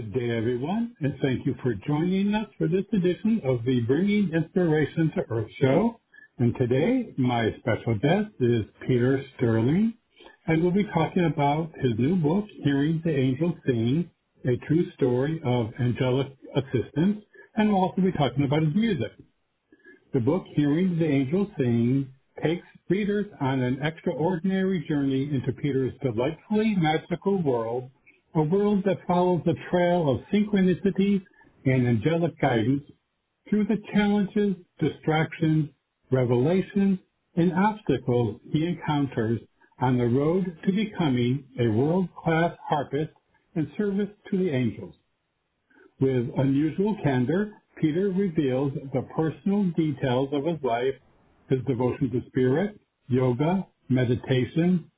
Good day, everyone, and thank you for joining us for this edition of the Bringing Inspiration to Earth show. And today, my special guest is Peter Sterling, and we'll be talking about his new book, Hearing the Angels Sing, a true story of angelic assistance, and we'll also be talking about his music. The book, Hearing the Angels Sing, takes readers on an extraordinary journey into Peter's delightfully magical world a world that follows a trail of synchronicities and angelic guidance through the challenges, distractions, revelations, and obstacles he encounters on the road to becoming a world-class harpist in service to the angels. With unusual candor, Peter reveals the personal details of his life, his devotion to spirit, yoga, meditation,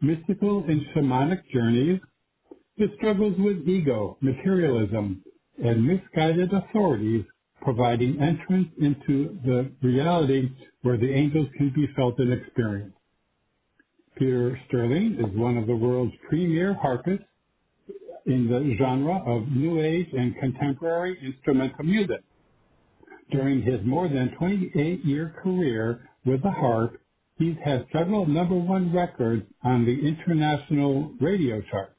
mystical and shamanic journeys, his struggles with ego, materialism, and misguided authorities providing entrance into the reality where the angels can be felt and experienced. Peter Sterling is one of the world's premier harpists in the genre of New Age and contemporary instrumental music. During his more than 28 year career with the harp, he's had several number one records on the international radio chart.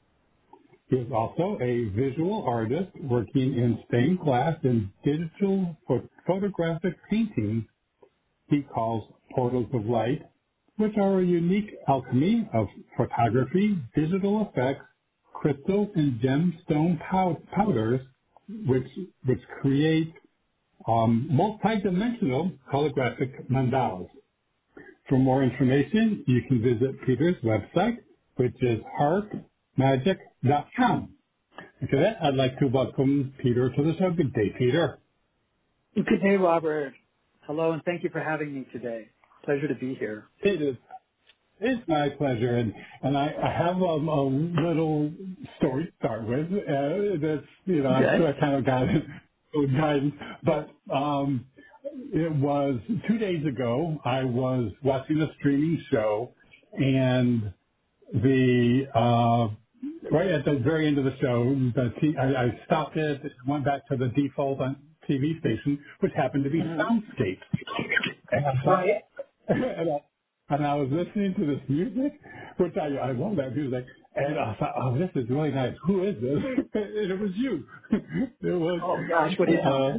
He is also a visual artist working in stained glass and digital photographic paintings he calls portals of light, which are a unique alchemy of photography, digital effects, crystal and gemstone powders, which, which create um, multi-dimensional holographic mandalas. For more information, you can visit Peter's website, which is harp magic.com. And for that, I'd like to welcome Peter to the show. Good day, Peter. Good day, Robert. Hello, and thank you for having me today. Pleasure to be here. It is. It's my pleasure, and and I, I have a, a little story to start with. Uh, that's you know okay. I, I kind of got it guidance, but um, it was two days ago. I was watching a streaming show, and the uh, right at the very end of the show, the t- I, I stopped it, went back to the default on TV station, which happened to be mm-hmm. Soundscape. And I, thought, and, I, and I was listening to this music, which I, I love that music, and I thought, oh, this is really nice. Who is this? and it was you. it was. Oh gosh, what is uh,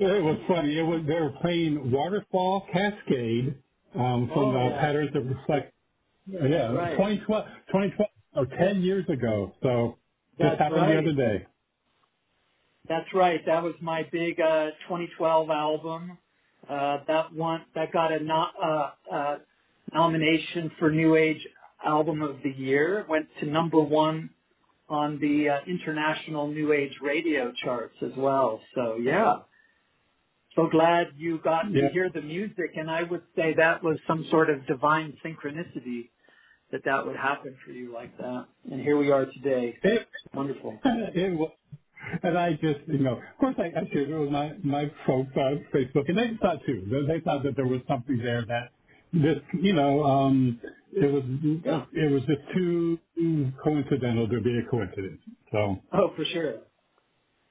it was funny. It was they were playing Waterfall Cascade um, from oh, yeah. Patterns of Reflect. Yeah, right. 2012, 2012 Oh, 10 years ago. So That's just happened right. the other day. That's right. That was my big uh, 2012 album. Uh, that one that got a no, uh, uh, nomination for New Age Album of the Year. Went to number one on the uh, international New Age radio charts as well. So yeah, so glad you got yeah. to hear the music, and I would say that was some sort of divine synchronicity that that would happen for you like that. And here we are today. It, Wonderful. It was, and I just, you know, of course I, I shared it with my, my folks on Facebook, and they thought too. They thought that there was something there that this, you know, um, it was, yeah. it was just too coincidental to be a coincidence. So. Oh, for sure.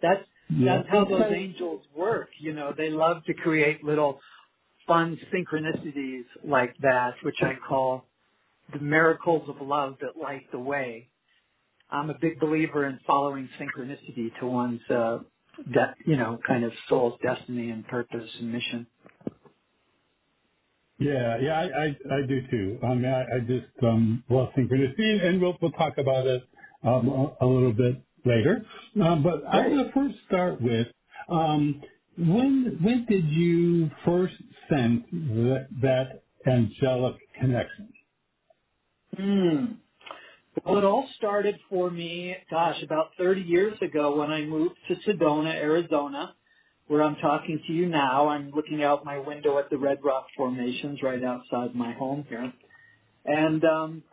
That's, yeah. that's how those angels work. You know, they love to create little fun synchronicities like that, which I call the miracles of love that light the way. I'm a big believer in following synchronicity to one's, uh, de- you know, kind of soul's destiny and purpose and mission. Yeah, yeah, I, I, I do too. I mean, I, I just um, love synchronicity, and we'll we'll talk about it um, a, a little bit later. Um, but I want to first start with um, when when did you first sense that, that angelic connection? Mm. Well, it all started for me, gosh, about 30 years ago when I moved to Sedona, Arizona, where I'm talking to you now. I'm looking out my window at the Red Rock formations right outside my home here. And um,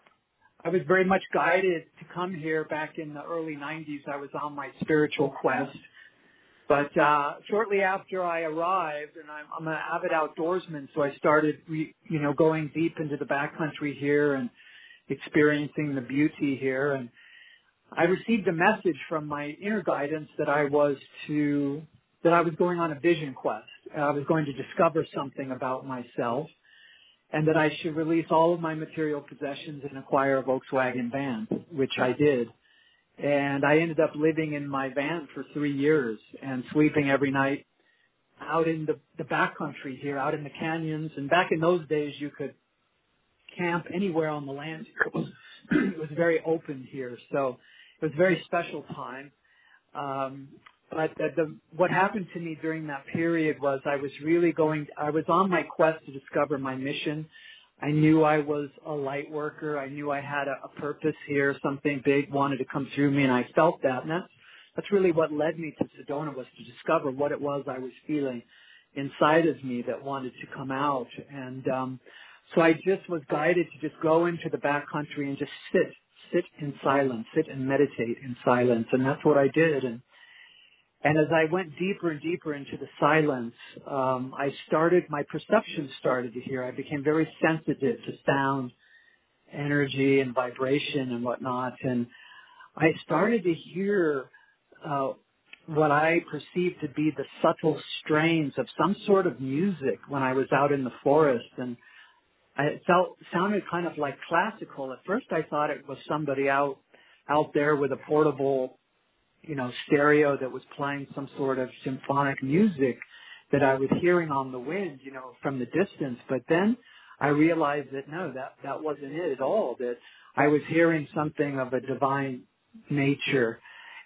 I was very much guided to come here back in the early 90s. I was on my spiritual quest. But uh, shortly after I arrived, and I'm, I'm an avid outdoorsman, so I started, re, you know, going deep into the backcountry here and experiencing the beauty here. And I received a message from my inner guidance that I was to, that I was going on a vision quest. I was going to discover something about myself and that I should release all of my material possessions and acquire a Volkswagen van, which I did. And I ended up living in my van for three years and sleeping every night out in the, the backcountry here, out in the canyons. And back in those days, you could camp anywhere on the land. It was, it was very open here, so it was a very special time. Um, but the, the, what happened to me during that period was I was really going, I was on my quest to discover my mission. I knew I was a light worker. I knew I had a, a purpose here, something big wanted to come through me, and I felt that. And that's, that's really what led me to Sedona was to discover what it was I was feeling inside of me that wanted to come out. And um, so I just was guided to just go into the back country and just sit, sit in silence, sit and meditate in silence. And that's what I did. And and as I went deeper and deeper into the silence, um, I started, my perception started to hear. I became very sensitive to sound, energy, and vibration and whatnot. And I started to hear uh, what I perceived to be the subtle strains of some sort of music when I was out in the forest. And I felt sounded kind of like classical. At first, I thought it was somebody out out there with a portable you know, stereo that was playing some sort of symphonic music that I was hearing on the wind, you know, from the distance. But then I realized that no, that, that wasn't it at all, that I was hearing something of a divine nature.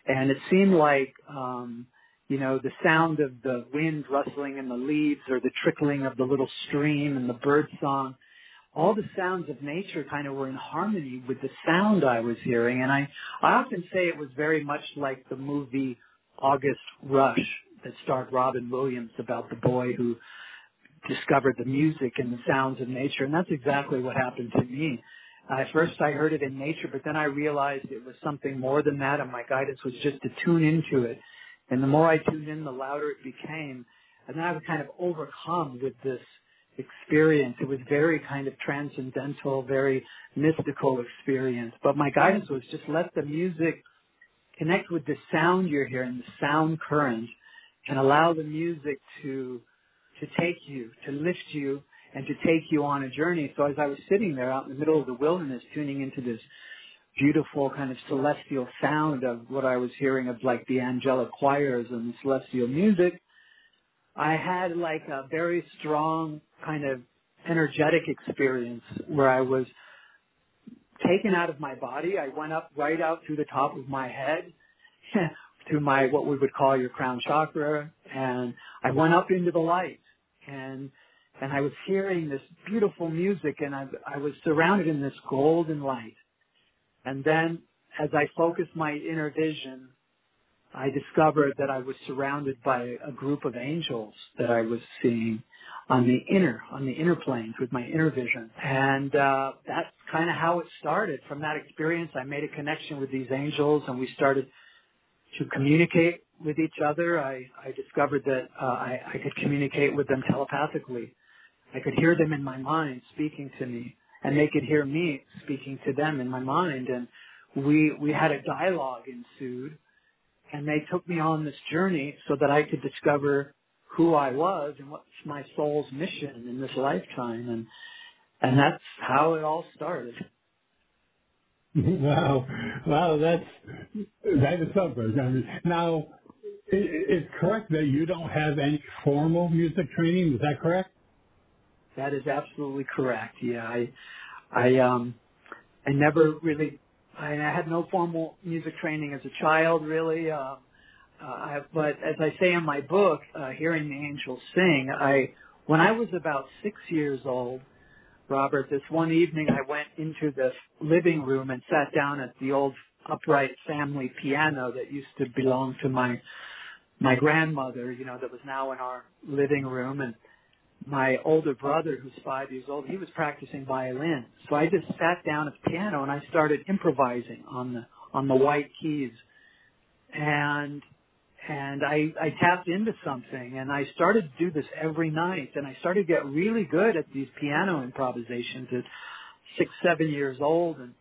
And it seemed like, um, you know, the sound of the wind rustling in the leaves or the trickling of the little stream and the bird song all the sounds of nature kind of were in harmony with the sound I was hearing. And I, I often say it was very much like the movie August Rush that starred Robin Williams about the boy who discovered the music and the sounds of nature. And that's exactly what happened to me. At first I heard it in nature, but then I realized it was something more than that and my guidance was just to tune into it. And the more I tuned in, the louder it became. And then I was kind of overcome with this experience. It was very kind of transcendental, very mystical experience. But my guidance was just let the music connect with the sound you're hearing, the sound current, and allow the music to to take you, to lift you, and to take you on a journey. So as I was sitting there out in the middle of the wilderness, tuning into this beautiful kind of celestial sound of what I was hearing of like the angelic choirs and the celestial music, I had like a very strong kind of energetic experience where I was taken out of my body. I went up right out through the top of my head to my what we would call your crown chakra and I went up into the light and and I was hearing this beautiful music and I I was surrounded in this golden light. And then as I focused my inner vision, I discovered that I was surrounded by a group of angels that I was seeing on the inner, on the inner planes with my inner vision. And uh, that's kind of how it started. From that experience, I made a connection with these angels and we started to communicate with each other. I, I discovered that uh, I, I could communicate with them telepathically. I could hear them in my mind speaking to me and they could hear me speaking to them in my mind. And we, we had a dialogue ensued and they took me on this journey so that I could discover who I was and what's my soul's mission in this lifetime and and that's how it all started. Wow, wow, that's that is something. I mean, now, it's correct that you don't have any formal music training. Is that correct? That is absolutely correct. Yeah, I, I, um, I never really I, I had no formal music training as a child, really. Uh, uh, but as I say in my book, uh, "Hearing the Angels Sing," I when I was about six years old, Robert, this one evening I went into the living room and sat down at the old upright family piano that used to belong to my my grandmother, you know, that was now in our living room and my older brother who's five years old, he was practicing violin. So I just sat down at the piano and I started improvising on the on the white keys. And and I, I tapped into something and I started to do this every night and I started to get really good at these piano improvisations at six, seven years old and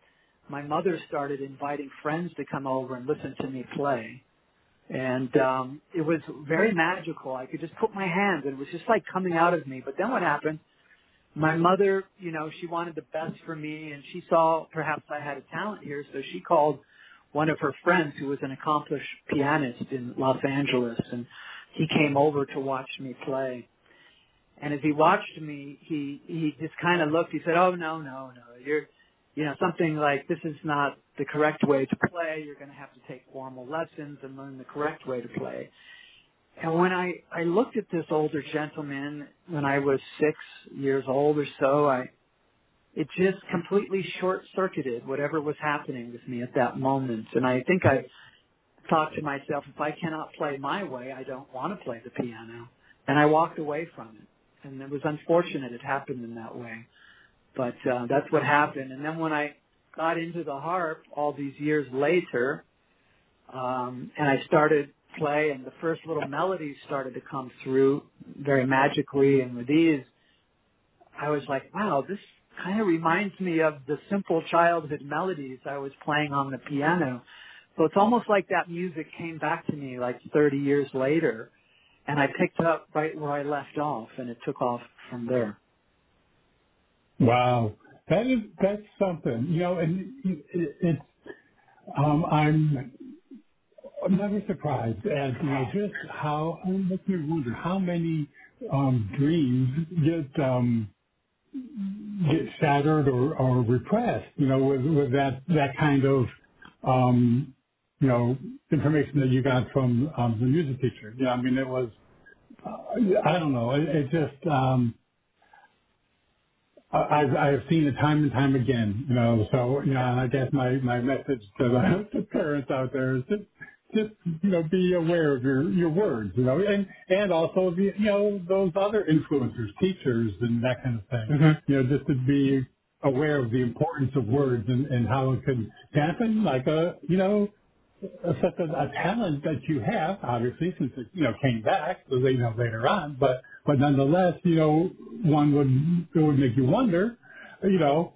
my mother started inviting friends to come over and listen to me play. And um it was very magical. I could just put my hands and it was just like coming out of me. But then what happened? My mother, you know, she wanted the best for me and she saw perhaps I had a talent here, so she called one of her friends who was an accomplished pianist in Los Angeles and he came over to watch me play. And as he watched me, he he just kind of looked. He said, "Oh no, no, no! You're, you know, something like this is not the correct way to play. You're going to have to take formal lessons and learn the correct way to play." And when I I looked at this older gentleman when I was six years old or so, I it just completely short circuited whatever was happening with me at that moment. And I think I thought to myself, if I cannot play my way, I don't want to play the piano. And I walked away from it. And it was unfortunate it happened in that way. But uh, that's what happened. And then when I got into the harp all these years later, um, and I started play and the first little melodies started to come through very magically and with ease, I was like, wow, this kind of reminds me of the simple childhood melodies I was playing on the piano. So it's almost like that music came back to me like 30 years later and I picked up right where I left off and it took off from there. Wow. That is, that's something, you know, and it, it's, um, I'm, never surprised at, you know, just how, it makes me wonder how many, um, dreams get, um, get shattered or, or repressed, you know, with, with that, that kind of, um, you know, information that you got from um, the music teacher. Yeah, I mean, it was, uh, I don't know, it, it just, um, I- I've, seen it time and time again, you know, so, know, I guess my, my message to the to parents out there is just, just, you know, be aware of your, your words, you know, and, and also, the, you know, those other influencers, teachers and that kind of thing, Mm-hmm. you know, just to be aware of the importance of words and, and how it can happen like a, you know, a, such a, a talent that you have, obviously, since it, you know, came back, so they know later on, but, but nonetheless, you know, one would, it would make you wonder, you know,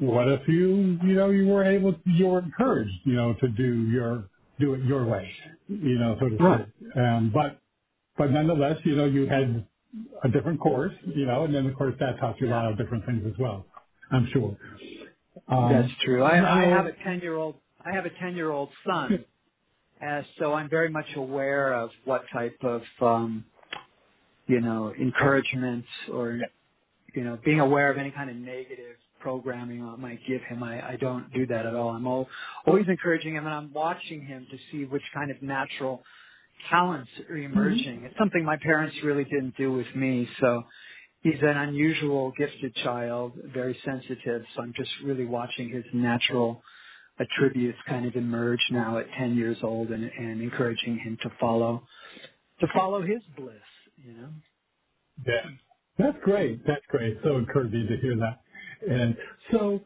what if you, you know, you were able, you were encouraged, you know, to do your, do it your way, you know, so to Right. Um, but, but nonetheless, you know, you had a different course, you know, and then of course that taught you a lot of different things as well, I'm sure. Um, That's true. I, I have a 10 year old, I have a 10 year old son. Uh, so I'm very much aware of what type of, um, you know, encouragement or, you know, being aware of any kind of negative programming I might give him. I, I don't do that at all. I'm al- always encouraging him and I'm watching him to see which kind of natural talents are mm-hmm. emerging. It's something my parents really didn't do with me. So he's an unusual, gifted child, very sensitive. So I'm just really watching his natural attributes kind of emerge now at 10 years old and, and encouraging him to follow, to follow his bliss, you know? Yeah. That's great. That's great. So encouraging to hear that. And so,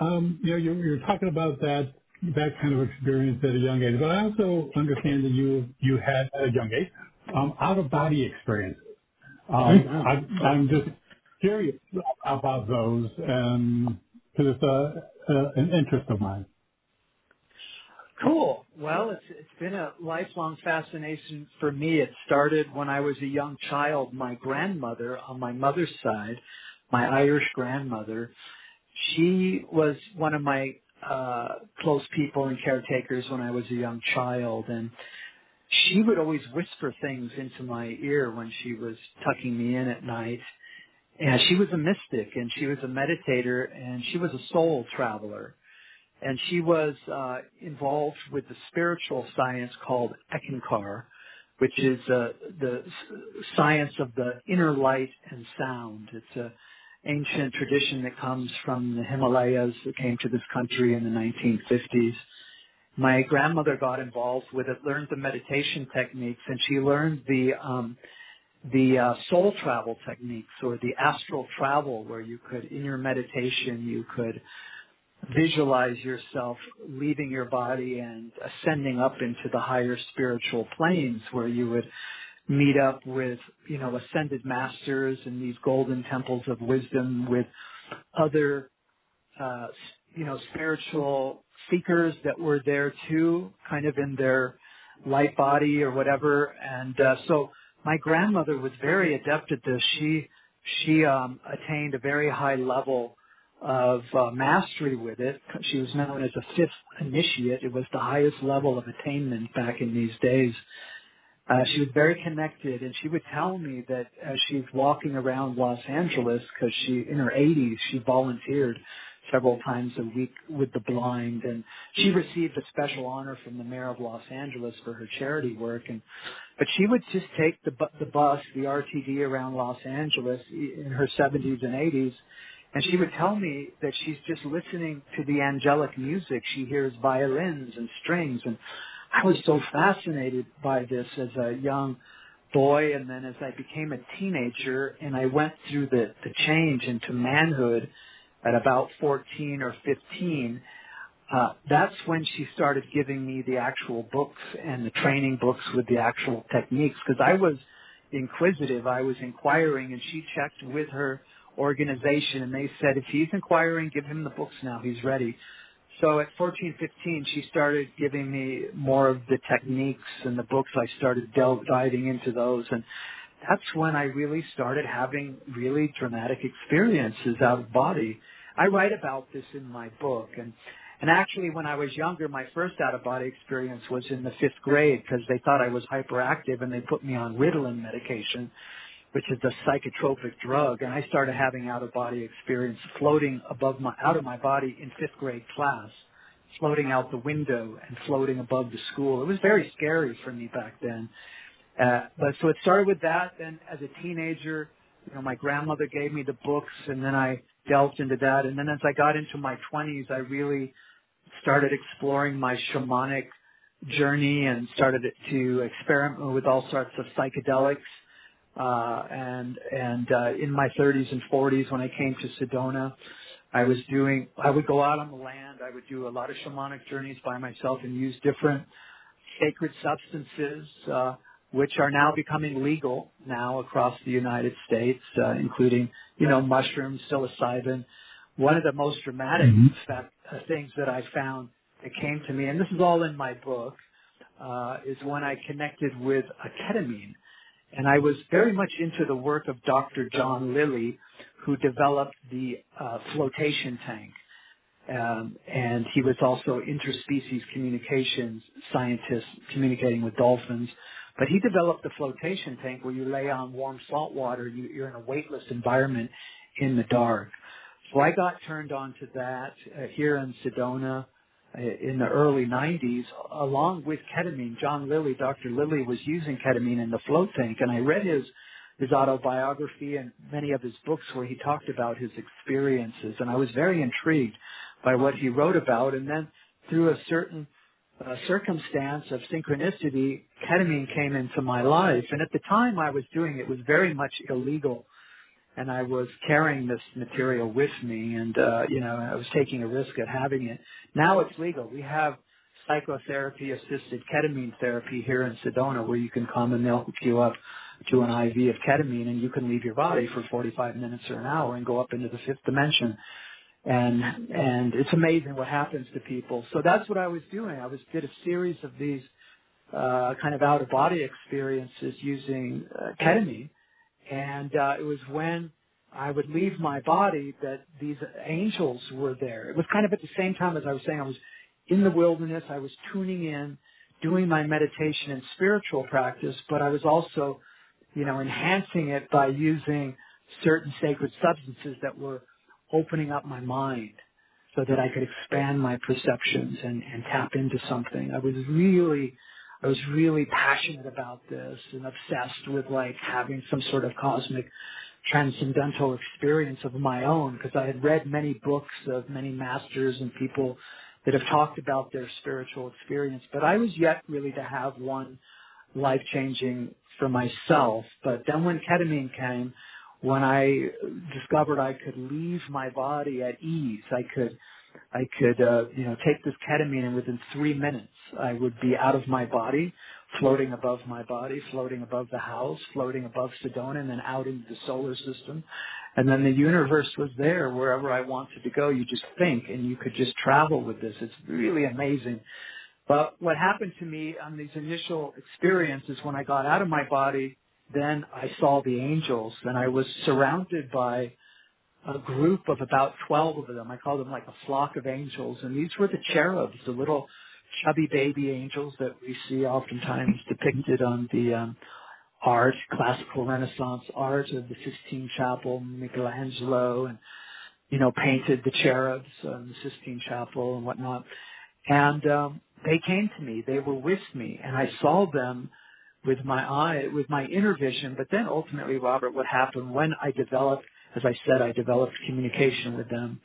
um, you know, you're, you're talking about that, that kind of experience at a young age, but I also understand that you, you had at a young age, um, out of body experiences. Um, I, I'm just curious about those, and because it's a, a, an interest of mine. Cool. Well, it's it's been a lifelong fascination for me. It started when I was a young child. My grandmother on my mother's side, my Irish grandmother, she was one of my uh close people and caretakers when I was a young child and she would always whisper things into my ear when she was tucking me in at night. And she was a mystic and she was a meditator and she was a soul traveler and she was uh, involved with the spiritual science called Eckankar, which is uh, the science of the inner light and sound. It's a ancient tradition that comes from the Himalayas that came to this country in the 1950s. My grandmother got involved with it, learned the meditation techniques, and she learned the um, the uh, soul travel techniques or the astral travel, where you could, in your meditation, you could visualize yourself leaving your body and ascending up into the higher spiritual planes, where you would meet up with, you know, ascended masters and these golden temples of wisdom with other, uh, you know, spiritual seekers that were there too, kind of in their light body or whatever. And, uh, so my grandmother was very adept at this. She, she, um, attained a very high level of uh, mastery with it. She was known as a fifth initiate. It was the highest level of attainment back in these days. Uh, she was very connected, and she would tell me that as she's walking around Los Angeles, because she in her 80s, she volunteered several times a week with the blind, and she received a special honor from the mayor of Los Angeles for her charity work. And but she would just take the the bus, the RTD around Los Angeles in her 70s and 80s, and she would tell me that she's just listening to the angelic music. She hears violins and strings and I was so fascinated by this as a young boy and then as I became a teenager and I went through the, the change into manhood at about 14 or 15, uh, that's when she started giving me the actual books and the training books with the actual techniques because I was inquisitive. I was inquiring and she checked with her organization and they said, if he's inquiring, give him the books now. He's ready. So at 14, 15, she started giving me more of the techniques and the books. I started delve, diving into those, and that's when I really started having really dramatic experiences out of body. I write about this in my book, and and actually, when I was younger, my first out of body experience was in the fifth grade because they thought I was hyperactive and they put me on Ritalin medication which is a psychotropic drug, and I started having out of body experience floating above my out of my body in fifth grade class, floating out the window and floating above the school. It was very scary for me back then. Uh, but so it started with that. Then as a teenager, you know, my grandmother gave me the books, and then I delved into that. And then as I got into my 20s, I really started exploring my shamanic journey and started to experiment with all sorts of psychedelics uh, and and uh, in my 30s and 40s, when I came to Sedona, I was doing. I would go out on the land. I would do a lot of shamanic journeys by myself and use different sacred substances, uh, which are now becoming legal now across the United States, uh, including you know mushrooms, psilocybin. One of the most dramatic Mm-hmm. fact, uh, things that I found that came to me, and this is all in my book, uh, is when I connected with a ketamine and I was very much into the work of Dr. John Lilly, who developed the uh, flotation tank. Um, and he was also interspecies communications scientist communicating with dolphins. But he developed the flotation tank where you lay on warm salt water, you, you're in a weightless environment in the dark. So I got turned on to that uh, here in Sedona in the early 90s, along with ketamine. John Lilly, Dr. Lilly, was using ketamine in the float tank, and I read his his autobiography and many of his books where he talked about his experiences, and I was very intrigued by what he wrote about. And then through a certain uh, circumstance of synchronicity, ketamine came into my life, and at the time I was doing it was very much illegal and I was carrying this material with me, and uh, you know, I was taking a risk at having it. Now it's legal. We have psychotherapy-assisted ketamine therapy here in Sedona, where you can come and they'll hook you up to an IV of ketamine, and you can leave your body for 45 minutes or an hour and go up into the fifth dimension. And and it's amazing what happens to people. So that's what I was doing. I was did a series of these uh, kind of out of body experiences using uh, ketamine and uh, it was when I would leave my body that these angels were there. It was kind of at the same time as I was saying I was in the wilderness. I was tuning in, doing my meditation and spiritual practice, but I was also, you know, enhancing it by using certain sacred substances that were opening up my mind so that I could expand my perceptions and, and tap into something. I was really I was really passionate about this and obsessed with like having some sort of cosmic transcendental experience of my own because I had read many books of many masters and people that have talked about their spiritual experience, but I was yet really to have one life changing for myself. But then when ketamine came, when I discovered I could leave my body at ease, I could I could, uh, you know, take this ketamine and within three minutes I would be out of my body, floating above my body, floating above the house, floating above Sedona and then out into the solar system. And then the universe was there wherever I wanted to go. You just think and you could just travel with this. It's really amazing. But what happened to me on these initial experiences when I got out of my body, then I saw the angels and I was surrounded by a group of about 12 of them. I call them like a flock of angels. And these were the cherubs, the little chubby baby angels that we see oftentimes depicted on the um, art, classical Renaissance art of the Sistine Chapel, Michelangelo, and, you know, painted the cherubs in the Sistine Chapel and whatnot. And um, they came to me. They were with me. And I saw them with my eye, with my inner vision. But then ultimately, Robert, what happened when I developed as I said, I developed communication with them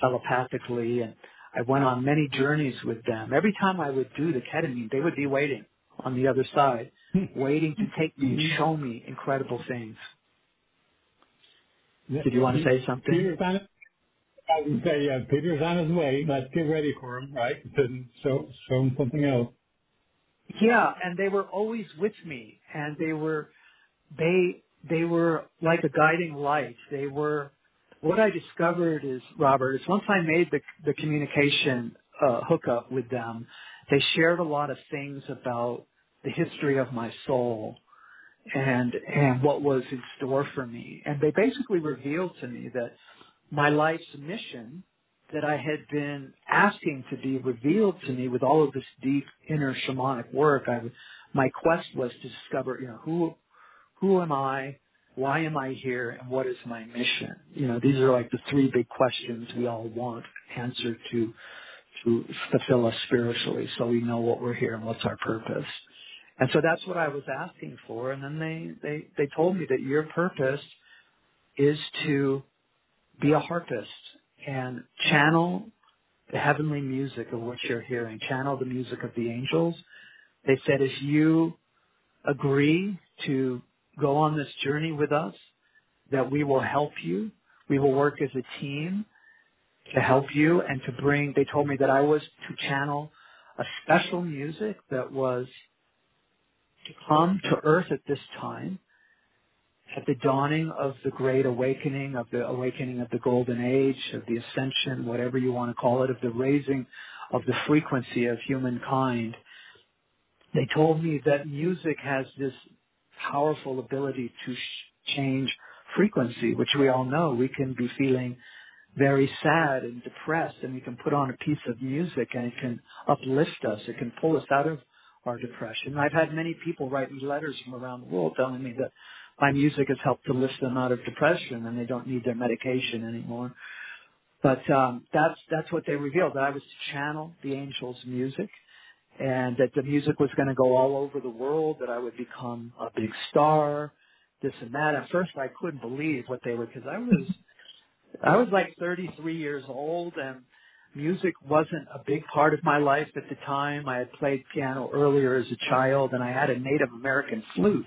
telepathically and I went on many journeys with them. Every time I would do the ketamine, they would be waiting on the other side, hmm. waiting to take me and hmm. show me incredible things. Did you want to say something? Peter's on, I would say, yeah, Peter's on his way. Let's get ready for him, right? Show, show him something else. Yeah, and they were always with me, and they were, they they were like a guiding light. They were what I discovered is Robert is once I made the the communication uh, hookup with them, they shared a lot of things about the history of my soul and and what was in store for me. And they basically revealed to me that my life's mission that I had been asking to be revealed to me with all of this deep inner shamanic work. I my quest was to discover, you know, who who am I? Why am I here? And what is my mission? You know, these are like the three big questions we all want answered to, to fulfill us spiritually so we know what we're here and what's our purpose. And so that's what I was asking for. And then they, they, they told me that your purpose is to be a harpist and channel the heavenly music of what you're hearing, channel the music of the angels. They said if you agree to go on this journey with us, that we will help you. We will work as a team to help you and to bring, they told me that I was to channel a special music that was to come to earth at this time, at the dawning of the great awakening, of the awakening of the golden age, of the ascension, whatever you want to call it, of the raising of the frequency of humankind. They told me that music has this powerful ability to sh- change frequency, which we all know. We can be feeling very sad and depressed and we can put on a piece of music and it can uplift us. It can pull us out of our depression. I've had many people write me letters from around the world telling me that my music has helped to lift them out of depression and they don't need their medication anymore. But um, that's that's what they revealed. That I was to channel the angels' music and that the music was going to go all over the world, that I would become a big star, this and that. At first, I couldn't believe what they were because I was, I was like 33 years old, and music wasn't a big part of my life at the time. I had played piano earlier as a child, and I had a Native American flute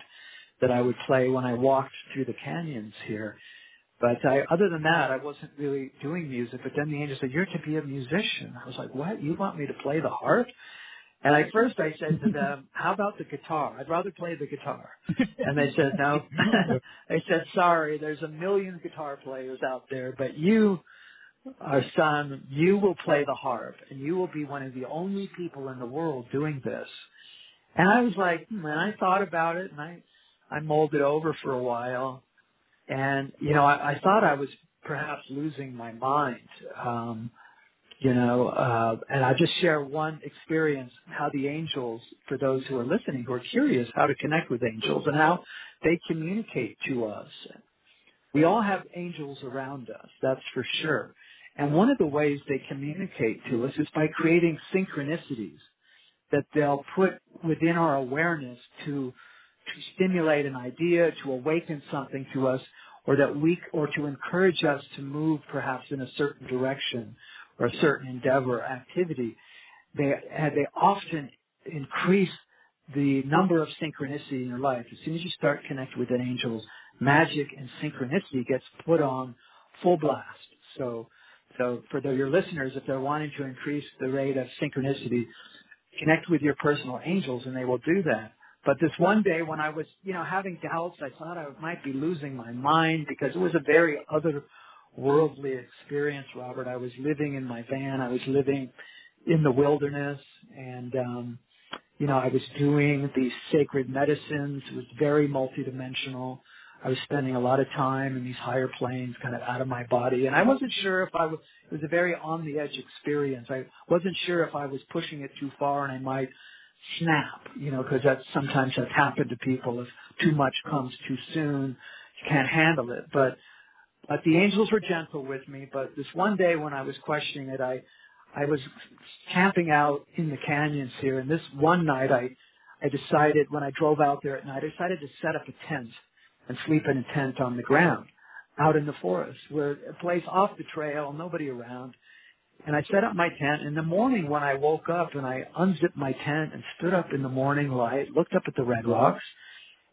that I would play when I walked through the canyons here. But I, other than that, I wasn't really doing music. But then the angel said, "You're to be a musician." I was like, "What? You want me to play the harp?" And at first I said to them, how about the guitar? I'd rather play the guitar. And they said, no. they said, sorry, there's a million guitar players out there, but you, our son, you will play the harp and you will be one of the only people in the world doing this. And I was like, hmm, and I thought about it and I, I mulled it over for a while. And, you know, I, I thought I was perhaps losing my mind. Um, you know, uh, and I just share one experience how the angels, for those who are listening, who are curious how to connect with angels and how they communicate to us. We all have angels around us, that's for sure. And one of the ways they communicate to us is by creating synchronicities that they'll put within our awareness to, to stimulate an idea, to awaken something to us, or that we, or to encourage us to move perhaps in a certain direction or a certain endeavor or activity, they, they often increase the number of synchronicity in your life. As soon as you start connecting with an angels, magic and synchronicity gets put on full blast. So, so for the, your listeners, if they're wanting to increase the rate of synchronicity, connect with your personal angels and they will do that. But this one day when I was, you know, having doubts, I thought I might be losing my mind because it was a very otherworldly experience, Robert. I was living in my van. I was living in the wilderness and, um, you know, I was doing these sacred medicines. It was very multidimensional. I was spending a lot of time in these higher planes, kind of out of my body, and I wasn't sure if I was. It was a very on the edge experience. I wasn't sure if I was pushing it too far, and I might snap, you know, because that sometimes has happened to people. If too much comes too soon, you can't handle it. But but the angels were gentle with me. But this one day when I was questioning it, I I was camping out in the canyons here, and this one night I, I decided when I drove out there at night, I decided to set up a tent and sleep in a tent on the ground out in the forest where a place off the trail, nobody around. And I set up my tent. In the morning when I woke up and I unzipped my tent and stood up in the morning light, looked up at the red rocks,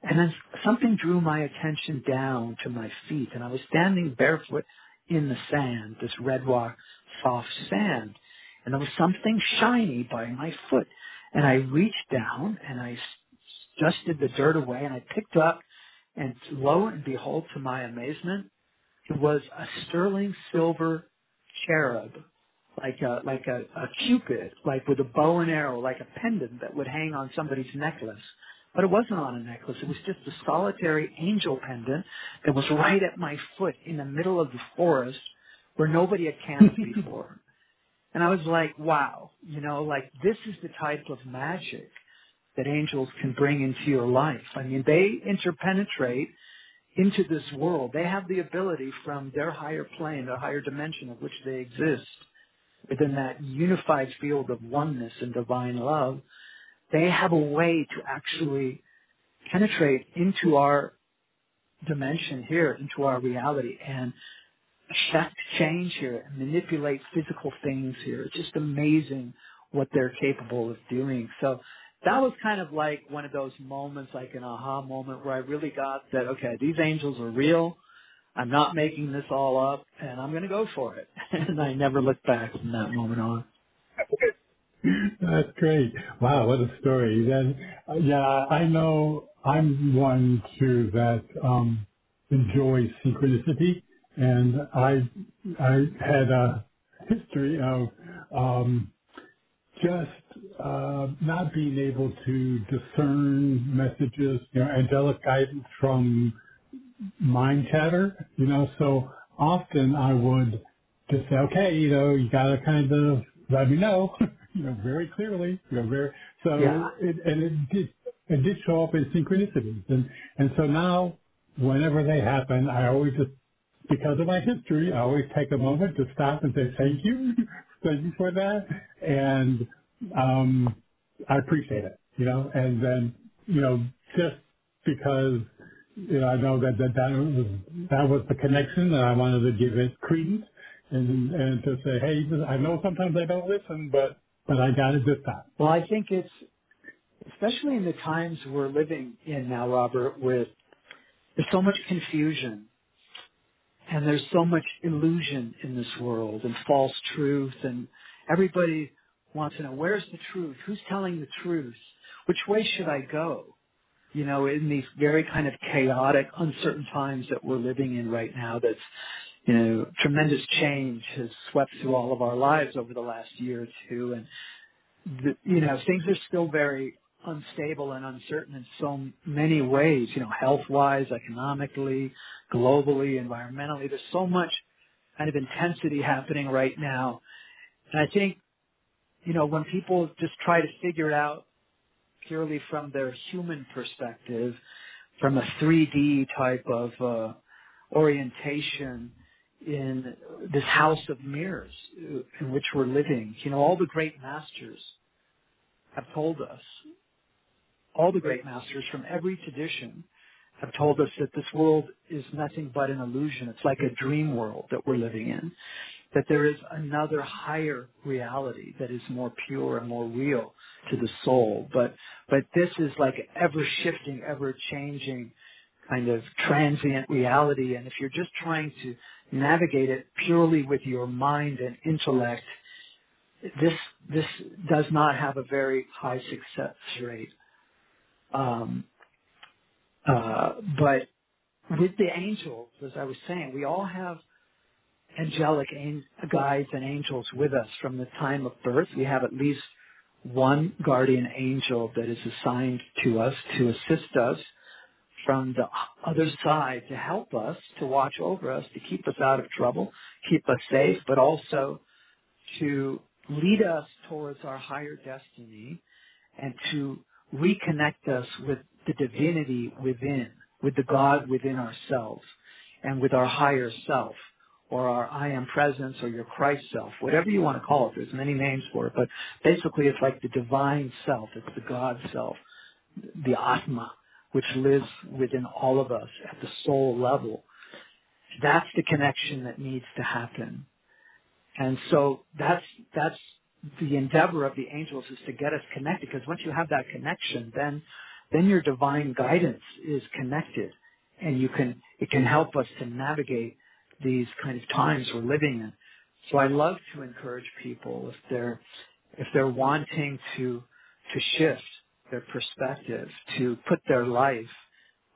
and then something drew my attention down to my feet. And I was standing barefoot in the sand, this red rock, soft sand and there was something shiny by my foot. And I reached down and I dusted the dirt away and I picked up and lo and behold to my amazement, it was a sterling silver cherub, like a, like a, a cupid, like with a bow and arrow, like a pendant that would hang on somebody's necklace. But it wasn't on a necklace. It was just a solitary angel pendant that was right at my foot in the middle of the forest where nobody had camped before. And I was like, wow, you know, like this is the type of magic that angels can bring into your life. I mean, they interpenetrate into this world. They have the ability from their higher plane, their higher dimension of which they exist, within that unified field of oneness and divine love, they have a way to actually penetrate into our dimension here, into our reality and affect change here and manipulate physical things here. It's just amazing what they're capable of doing. So that was kind of like one of those moments, like an aha moment where I really got that, okay, these angels are real. I'm not making this all up and I'm going to go for it. and I never looked back from that moment on. That's great. Wow, what a story. Then, uh, yeah, I know I'm one too that um, enjoys synchronicity and I I had a history of um, just uh, not being able to discern messages, you know, angelic guidance from mind chatter, you know. So often I would just say, okay, you know, you got to kind of let me know, you know, very clearly, you know, very. So yeah. it, and it did it did show up in synchronicities, and and so now whenever they happen, I always just because of my history, I always take a moment to stop and say thank you, thank you for that, and um, I appreciate it, you know. And then, you know, just because you know, I know that that that was that was the connection, and I wanted to give it credence, and and to say, hey, I know sometimes I don't listen, but but I got it this time. Well, I think it's especially in the times we're living in now, Robert, with there's so much confusion and there's so much illusion in this world and false truth and everybody wants to know where's the truth? Who's telling the truth? Which way should I go? You know, in these very kind of chaotic, uncertain times that we're living in right now that's, you know, tremendous change has swept through all of our lives over the last year or two and the, you know, things are still very unstable and uncertain in so many ways, you know, health-wise, economically, globally, environmentally. There's so much kind of intensity happening right now. And I think, you know, when people just try to figure it out purely from their human perspective, from a 3D type of uh, orientation in this house of mirrors in which we're living, you know, all the great masters have told us all the great masters from every tradition have told us that this world is nothing but an illusion. It's like a dream world that we're living in. That there is another higher reality that is more pure and more real to the soul. But, but this is like ever shifting, ever changing kind of transient reality. And if you're just trying to navigate it purely with your mind and intellect, this, this does not have a very high success rate. Um, uh, but with the angels, as I was saying, we all have angelic guides and angels with us from the time of birth. We have at least one guardian angel that is assigned to us to assist us from the other side to help us, to watch over us, to keep us out of trouble, keep us safe, but also to lead us towards our higher destiny and to reconnect us with the divinity within, with the God within ourselves and with our higher self or our I am presence or your Christ self, whatever you want to call it. There's many names for it, but basically it's like the divine self. It's the God self, the Atma, which lives within all of us at the soul level. That's the connection that needs to happen. And so that's, that's the endeavor of the angels is to get us connected because once you have that connection, then then your divine guidance is connected and you can, it can help us to navigate these kind of times we're living in. So I love to encourage people if they're, if they're wanting to, to shift their perspective, to put their life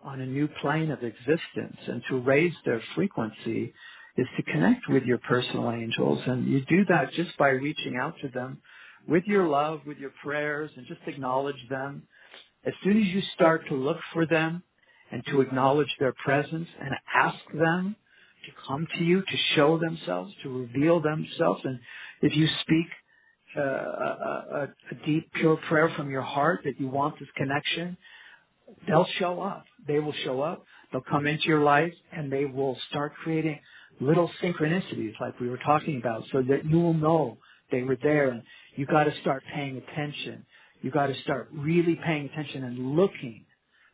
on a new plane of existence and to raise their frequency is to connect with your personal angels. And you do that just by reaching out to them with your love, with your prayers, and just acknowledge them as soon as you start to look for them and to acknowledge their presence and ask them to come to you, to show themselves, to reveal themselves, and if you speak a, deep, pure prayer from your heart that you want this connection, they'll show up. They will show up. They'll come into your life and they will start creating little synchronicities like we were talking about so that you will know they were there and you got to start paying attention you got to start really paying attention and looking,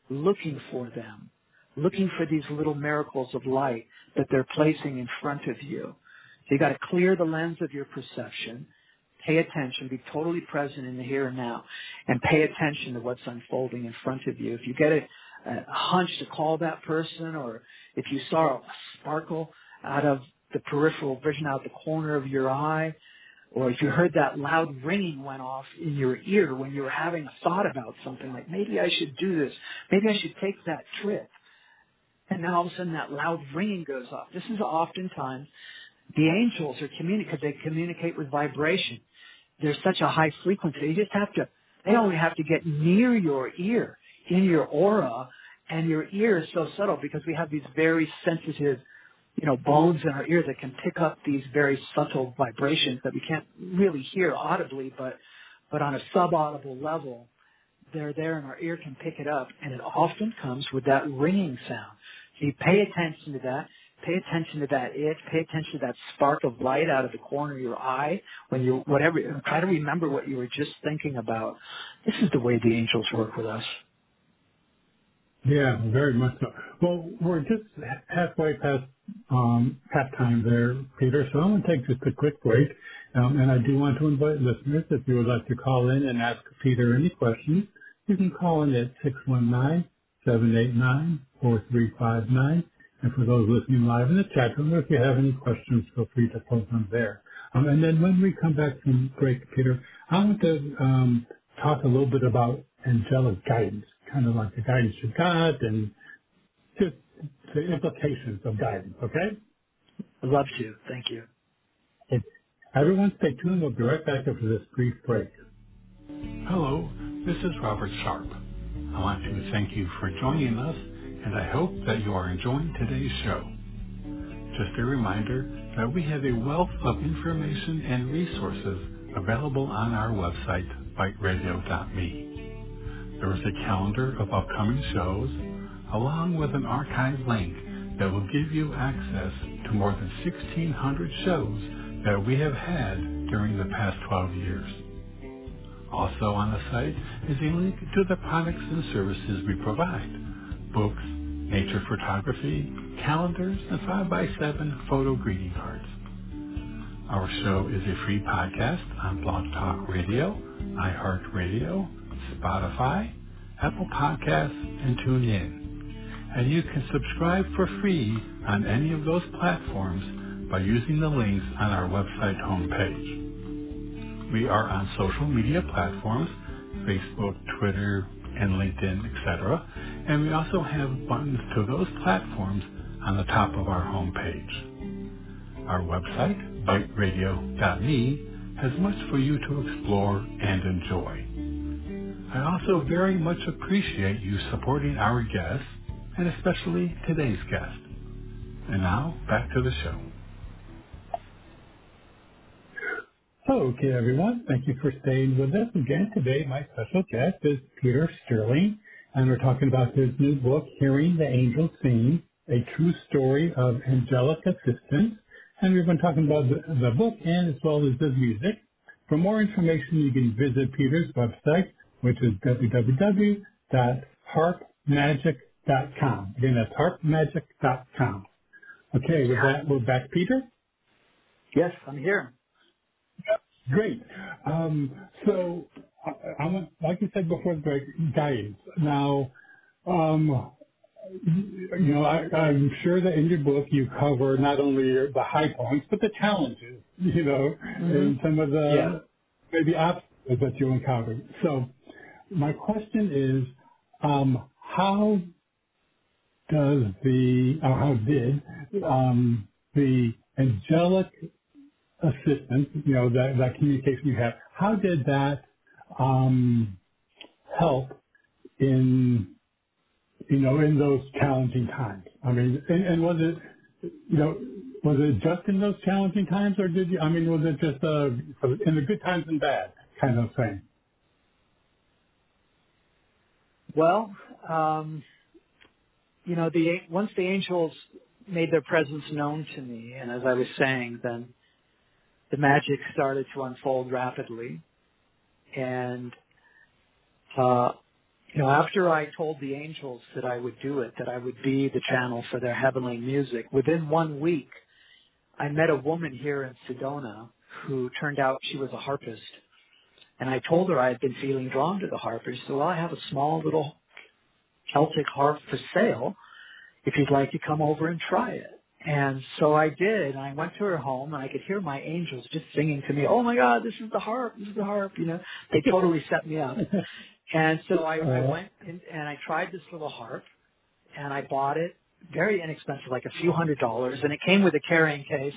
looking for them, looking for these little miracles of light that they're placing in front of you. So you got to clear the lens of your perception, pay attention, be totally present in the here and now, and pay attention to what's unfolding in front of you. If you get a, a hunch to call that person, or if you saw a sparkle out of the peripheral vision out the corner of your eye, or if you heard that loud ringing went off in your ear when you were having a thought about something like maybe I should do this, maybe I should take that trip, and then all of a sudden that loud ringing goes off. This is oftentimes the angels are communicate because they communicate with vibration. There's such a high frequency. You just have to. They only have to get near your ear, in your aura, and your ear is so subtle because we have these very sensitive you know, bones in our ear that can pick up these very subtle vibrations that we can't really hear audibly, but, but on a subaudible level, they're there and our ear can pick it up and it often comes with that ringing sound. So you pay attention to that, pay attention to that itch, pay attention to that spark of light out of the corner of your eye when you, whatever, try to remember what you were just thinking about. This is the way the angels work with us. Yeah, very much so. Well, we're just halfway past um, halftime there, Peter, so I'm going to take just a quick break. Um, and I do want to invite listeners, if you would like to call in and ask Peter any questions, you can call in at 619-789-4359. And for those listening live in the chat room, if you have any questions, feel free to post them there. Um, and then when we come back from break, Peter, I want to um, talk a little bit about angelic guidance kind of like the guidance of God and just the implications of guidance, okay? I'd love to. Thank you. Okay. Everyone stay tuned. We'll be right back after this brief break. Hello, this is Robert Sharpe. I want to thank you for joining us, and I hope that you are enjoying today's show. Just a reminder that we have a wealth of information and resources available on our website, biteradio.me. There is a calendar of upcoming shows, along with an archive link that will give you access to more than 1,600 shows that we have had during the past 12 years. Also on the site is a link to the products and services we provide, books, nature photography, calendars, and 5x7 photo greeting cards. Our show is a free podcast on Blog Talk Radio, iHeartRadio, Spotify, Apple Podcasts, and TuneIn. And you can subscribe for free on any of those platforms by using the links on our website homepage. We are on social media platforms, Facebook, Twitter, and LinkedIn, etc. And we also have buttons to those platforms on the top of our homepage. Our website, biteradio.me, has much for you to explore and enjoy. I also very much appreciate you supporting our guests, and especially today's guest. And now, back to the show. Okay, everyone. Thank you for staying with us. Again, today my special guest is Peter Sterling, and we're talking about his new book, Hearing the Angels Sing, A True Story of Angelic Assistance. And we've been talking about the, the book and as well as his music. For more information, you can visit Peter's website, which is www.harpmagic.com. Again, that's harpmagic.com. Okay, with that, we're back, Peter. Yes, I'm here. Great. Um, so I, I want, like you said before the break, guidance. Now, um, you know, I, I'm sure that in your book you cover not only the high points but the challenges, you know, mm-hmm. and some of the yeah. maybe obstacles that you encountered. So, my question is, um, how does the, or how did um, the angelic assistance, you know, that, that communication you have, how did that um, help in, you know, in those challenging times? I mean, and, and was it, you know, was it just in those challenging times, or did you? I mean, was it just uh, in the good times and bad kind of thing? Well, um, you know, the once the angels made their presence known to me, and as I was saying, then the magic started to unfold rapidly. And, uh, you know, after I told the angels that I would do it, that I would be the channel for their heavenly music, within one week, I met a woman here in Sedona who turned out she was a harpist. And I told her I had been feeling drawn to the harp. And She said, well, I have a small little Celtic harp for sale if you'd like to come over and try it. And so I did. I went to her home and I could hear my angels just singing to me, Oh my God, this is the harp, this is the harp, you know. They totally set me up. And so I, I went in, and I tried this little harp and I bought it very inexpensive, like a few hundred dollars, and it came with a carrying case.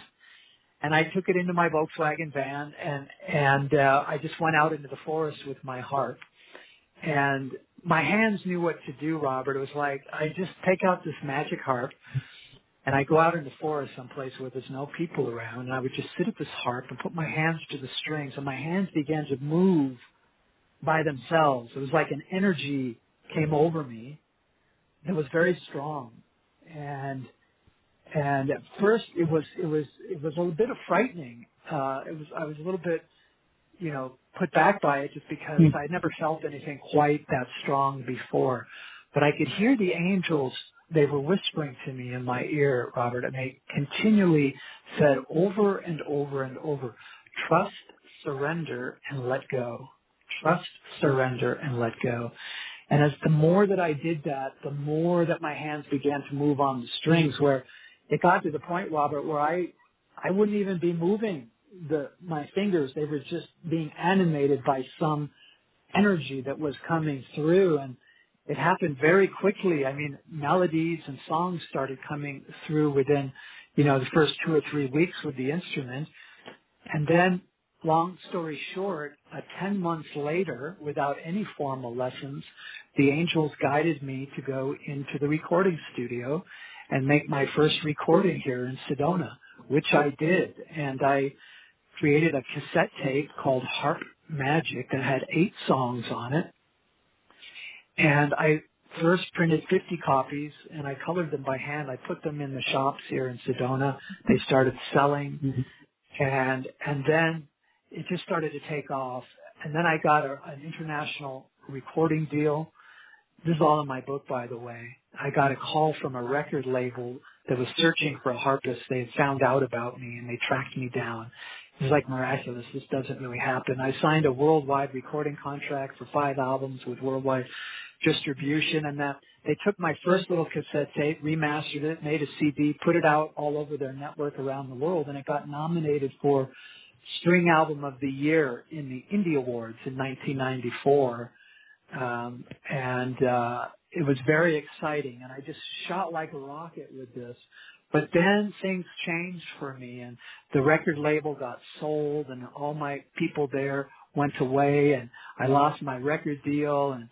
And I took it into my Volkswagen van and and uh, I just went out into the forest with my harp. And my hands knew what to do, Robert. It was like I just take out this magic harp and I go out in the forest someplace where there's no people around, and I would just sit at this harp and put my hands to the strings, and my hands began to move by themselves. It was like an energy came over me that was very strong, and and at first it was it was it was a little bit of frightening. Uh, it was I was a little bit you know put back by it just because mm. I never felt anything quite that strong before, but I could hear the angels they were whispering to me in my ear, Robert, and they continually said over and over and over, trust, surrender, and let go. Trust, surrender, and let go. And as the more that I did that, the more that my hands began to move on the strings where it got to the point, Robert, where I, I wouldn't even be moving the, my fingers. They were just being animated by some energy that was coming through. And it happened very quickly. I mean, melodies and songs started coming through within, you know, the first two or three weeks with the instrument. And then, long story short, uh, 10 months later, without any formal lessons, the angels guided me to go into the recording studio and make my first recording here in Sedona, which I did. And I created a cassette tape called Harp Magic that had eight songs on it and I first printed 50 copies and I colored them by hand. I put them in the shops here in Sedona. They started selling mm-hmm. and, and then it just started to take off. And then I got a, an international recording deal this is all in my book, by the way. I got a call from a record label that was searching for a harpist. They had found out about me and they tracked me down. It was like miraculous. This doesn't really happen. I signed a worldwide recording contract for five albums with worldwide distribution and that they took my first little cassette tape, remastered it, made a CD, put it out all over their network around the world and it got nominated for String Album of the Year in the Indie Awards in 1994. Um, and, uh, it was very exciting and I just shot like a rocket with this. But then things changed for me and the record label got sold and all my people there went away and I lost my record deal and,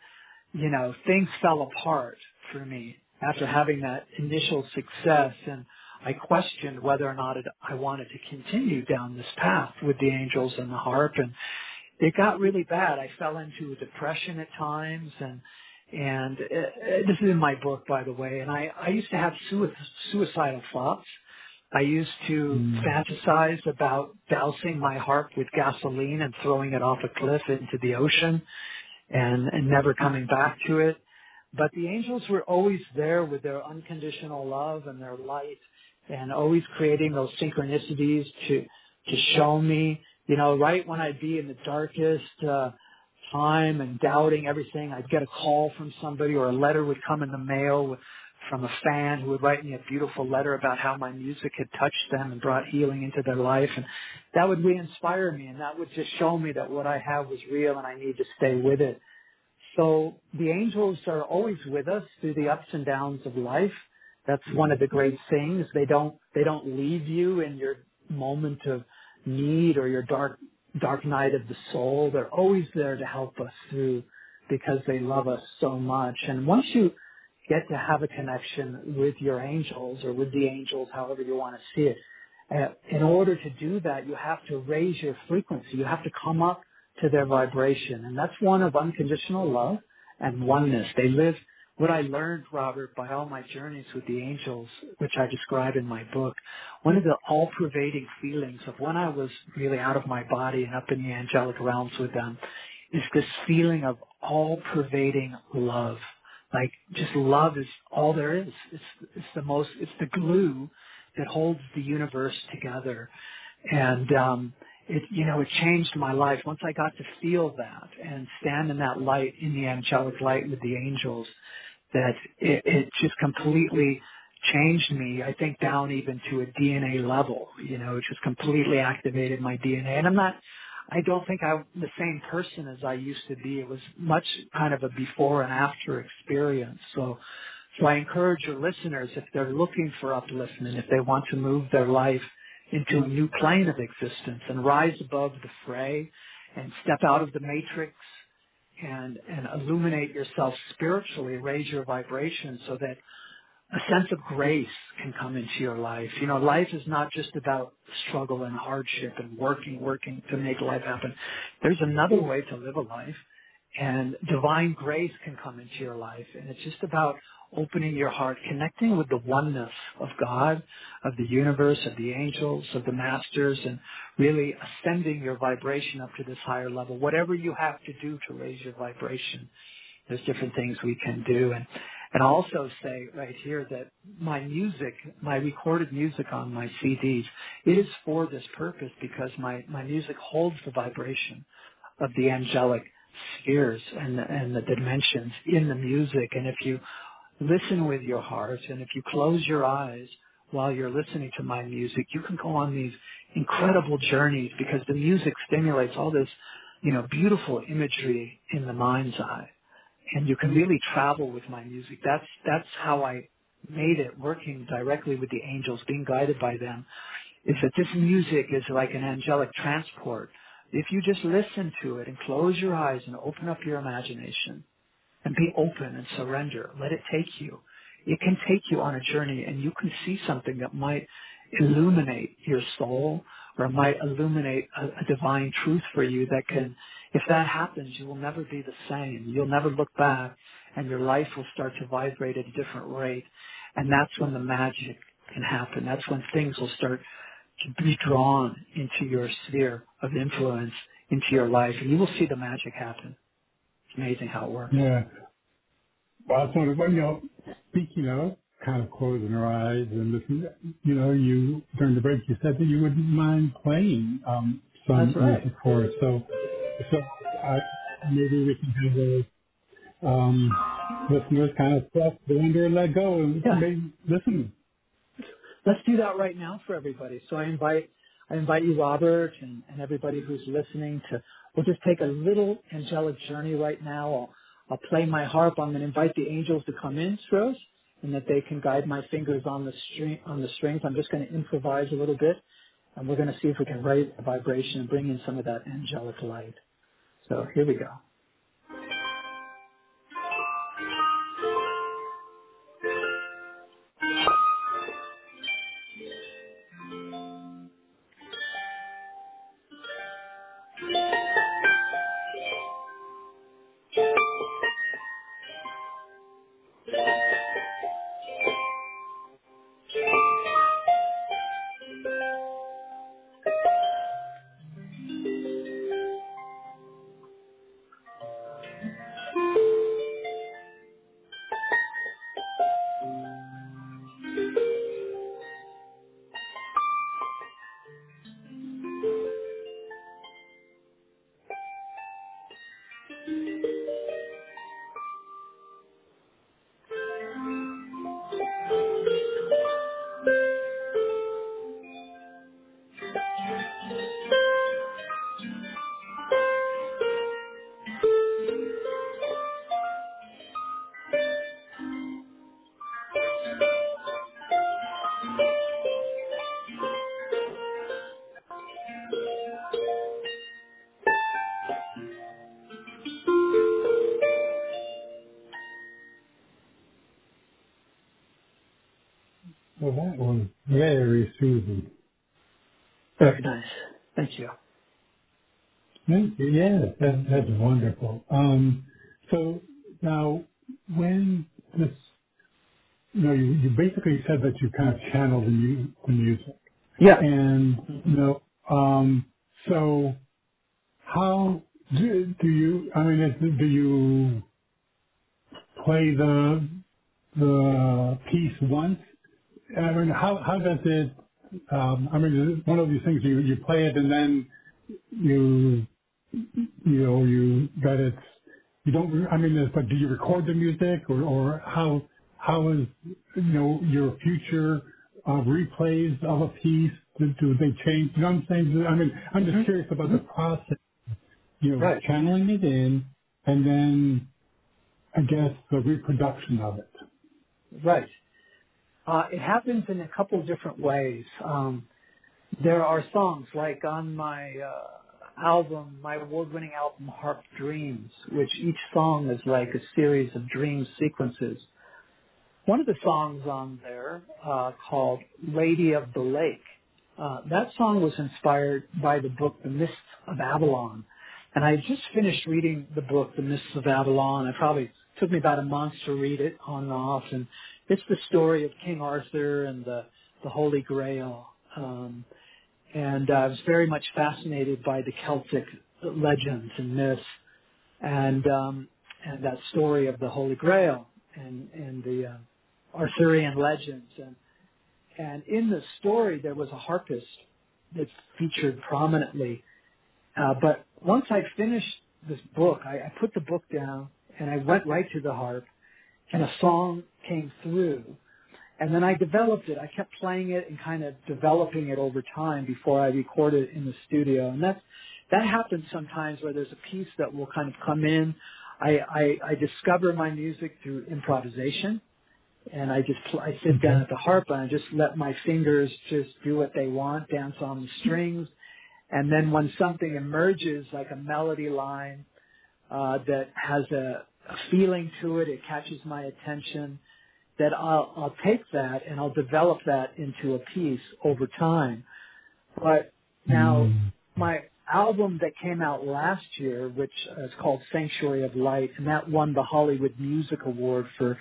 you know, things fell apart for me after having that initial success and I questioned whether or not it, I wanted to continue down this path with the angels and the harp and it got really bad. I fell into a depression at times and and uh, this is in my book, by the way. And I, I used to have suicidal thoughts. I used to mm. fantasize about dousing my harp with gasoline and throwing it off a cliff into the ocean and, and never coming back to it. But the angels were always there with their unconditional love and their light and always creating those synchronicities to, to show me, you know, right when I'd be in the darkest, uh, time and doubting everything, I'd get a call from somebody or a letter would come in the mail from a fan who would write me a beautiful letter about how my music had touched them and brought healing into their life. And that would re-inspire me and that would just show me that what I have was real and I need to stay with it. So the angels are always with us through the ups and downs of life. That's one of the great things. They don't, they don't leave you in your moment of need or your dark dark night of the soul. They're always there to help us through because they love us so much. And once you get to have a connection with your angels or with the angels, however you want to see it, uh, in order to do that, you have to raise your frequency. You have to come up to their vibration. And that's one of unconditional love and oneness. They live what I learned, Robert, by all my journeys with the angels, which I describe in my book, one of the all-pervading feelings of when I was really out of my body and up in the angelic realms with them is this feeling of all-pervading love. Like just love is all there is. It's, it's the most, it's the glue that holds the universe together. And, um, it, you know, it changed my life. Once I got to feel that and stand in that light, in the angelic light with the angels, that it, it just completely changed me, I think down even to a DNA level, you know, it just completely activated my DNA. And I'm not, I don't think I'm the same person as I used to be. It was much kind of a before and after experience. So, so I encourage your listeners, if they're looking for upliftment, if they want to move their life into a new plane of existence and rise above the fray and step out of the matrix and, and illuminate yourself spiritually, raise your vibration so that a sense of grace can come into your life. You know, life is not just about struggle and hardship and working, working to make life happen. There's another way to live a life and divine grace can come into your life. And it's just about opening your heart, connecting with the oneness of God, of the universe, of the angels, of the masters, and really ascending your vibration up to this higher level. Whatever you have to do to raise your vibration, there's different things we can do. And, and also say right here that my music, my recorded music on my CDs, it is for this purpose because my, my music holds the vibration of the angelic spheres and, and the dimensions in the music. And if you listen with your heart and if you close your eyes while you're listening to my music, you can go on these incredible journeys because the music stimulates all this, you know, beautiful imagery in the mind's eye. And you can really travel with my music. That's, that's how I made it working directly with the angels, being guided by them, is that this music is like an angelic transport. If you just listen to it and close your eyes and open up your imagination, and be open and surrender. Let it take you. It can take you on a journey and you can see something that might illuminate your soul or might illuminate a, a divine truth for you that can, if that happens, you will never be the same. You'll never look back and your life will start to vibrate at a different rate. And that's when the magic can happen. That's when things will start to be drawn into your sphere of influence, into your life, and you will see the magic happen amazing how it works. Yeah. Well, that's one of, you know, speaking of kind of closing our eyes and listening, you know, you, during the break, you said that you wouldn't mind playing, um, some right. music for us. So, so, uh, maybe we can have a, um, listeners kind of the under and let go and Yeah. maybe listen. Let's do that right now for everybody. So I invite I invite you, Robert, and, and everybody who's listening to we'll just take a little angelic journey right now. I'll, I'll play my harp. I'm going to invite the angels to come in through us and that they can guide my fingers on the string on the strings. I'm just going to improvise a little bit and we're going to see if we can raise the vibration and bring in some of that angelic light. So here we go. Well, that was very soothing. Very nice. Thank you. Thank you. Yeah, that, that's wonderful. Um, so now when this, you know, you, you basically said that you kind of channeled the, mu- the music. Yeah. And, you know, um, so how do, do you, I mean, is, do you play the, the piece once? I mean, how, how does it, um, I mean, one of these things you, you play it and then you, you know, you, that it's, you don't, I mean, but do you record the music or, or how, how is, you know, your future uh, replays of a piece? Do, do they change? You know what I'm saying? I mean, I'm just Mhm. curious about the process, you know, Right. channeling it in and then I guess the reproduction of it. Right. Uh, it happens in a couple different ways. Um, there are songs like on my uh, album, my award-winning album Harp Dreams, which each song is like a series of dream sequences. One of the songs on there uh, called Lady of the Lake. Uh, that song was inspired by the book The Mists of Avalon. And I just finished reading the book The Mists of Avalon. It probably took me about a month to read it on and off. And it's the story of King Arthur and the, the Holy Grail. Um, and uh, I was very much fascinated by the Celtic legends and myths and um, and that story of the Holy Grail and and the uh, Arthurian legends and and in the story there was a harpist that featured prominently. Uh, but once I finished this book, I, I put the book down and I went right to the harp, and a song came through and then I developed it. I kept playing it and kind of developing it over time before I recorded it in the studio. And that that happens sometimes where there's a piece that will kind of come in. I, I, I discover my music through improvisation, and I just pl- I sit down at the harp and I just let my fingers just do what they want, dance on the strings, and then when something emerges like a melody line uh, that has a, a feeling to it, it catches my attention that I'll, I'll take that and I'll develop that into a piece over time. But now Mm. my album that came out last year, which is called Sanctuary of Light, and that won the Hollywood Music Award for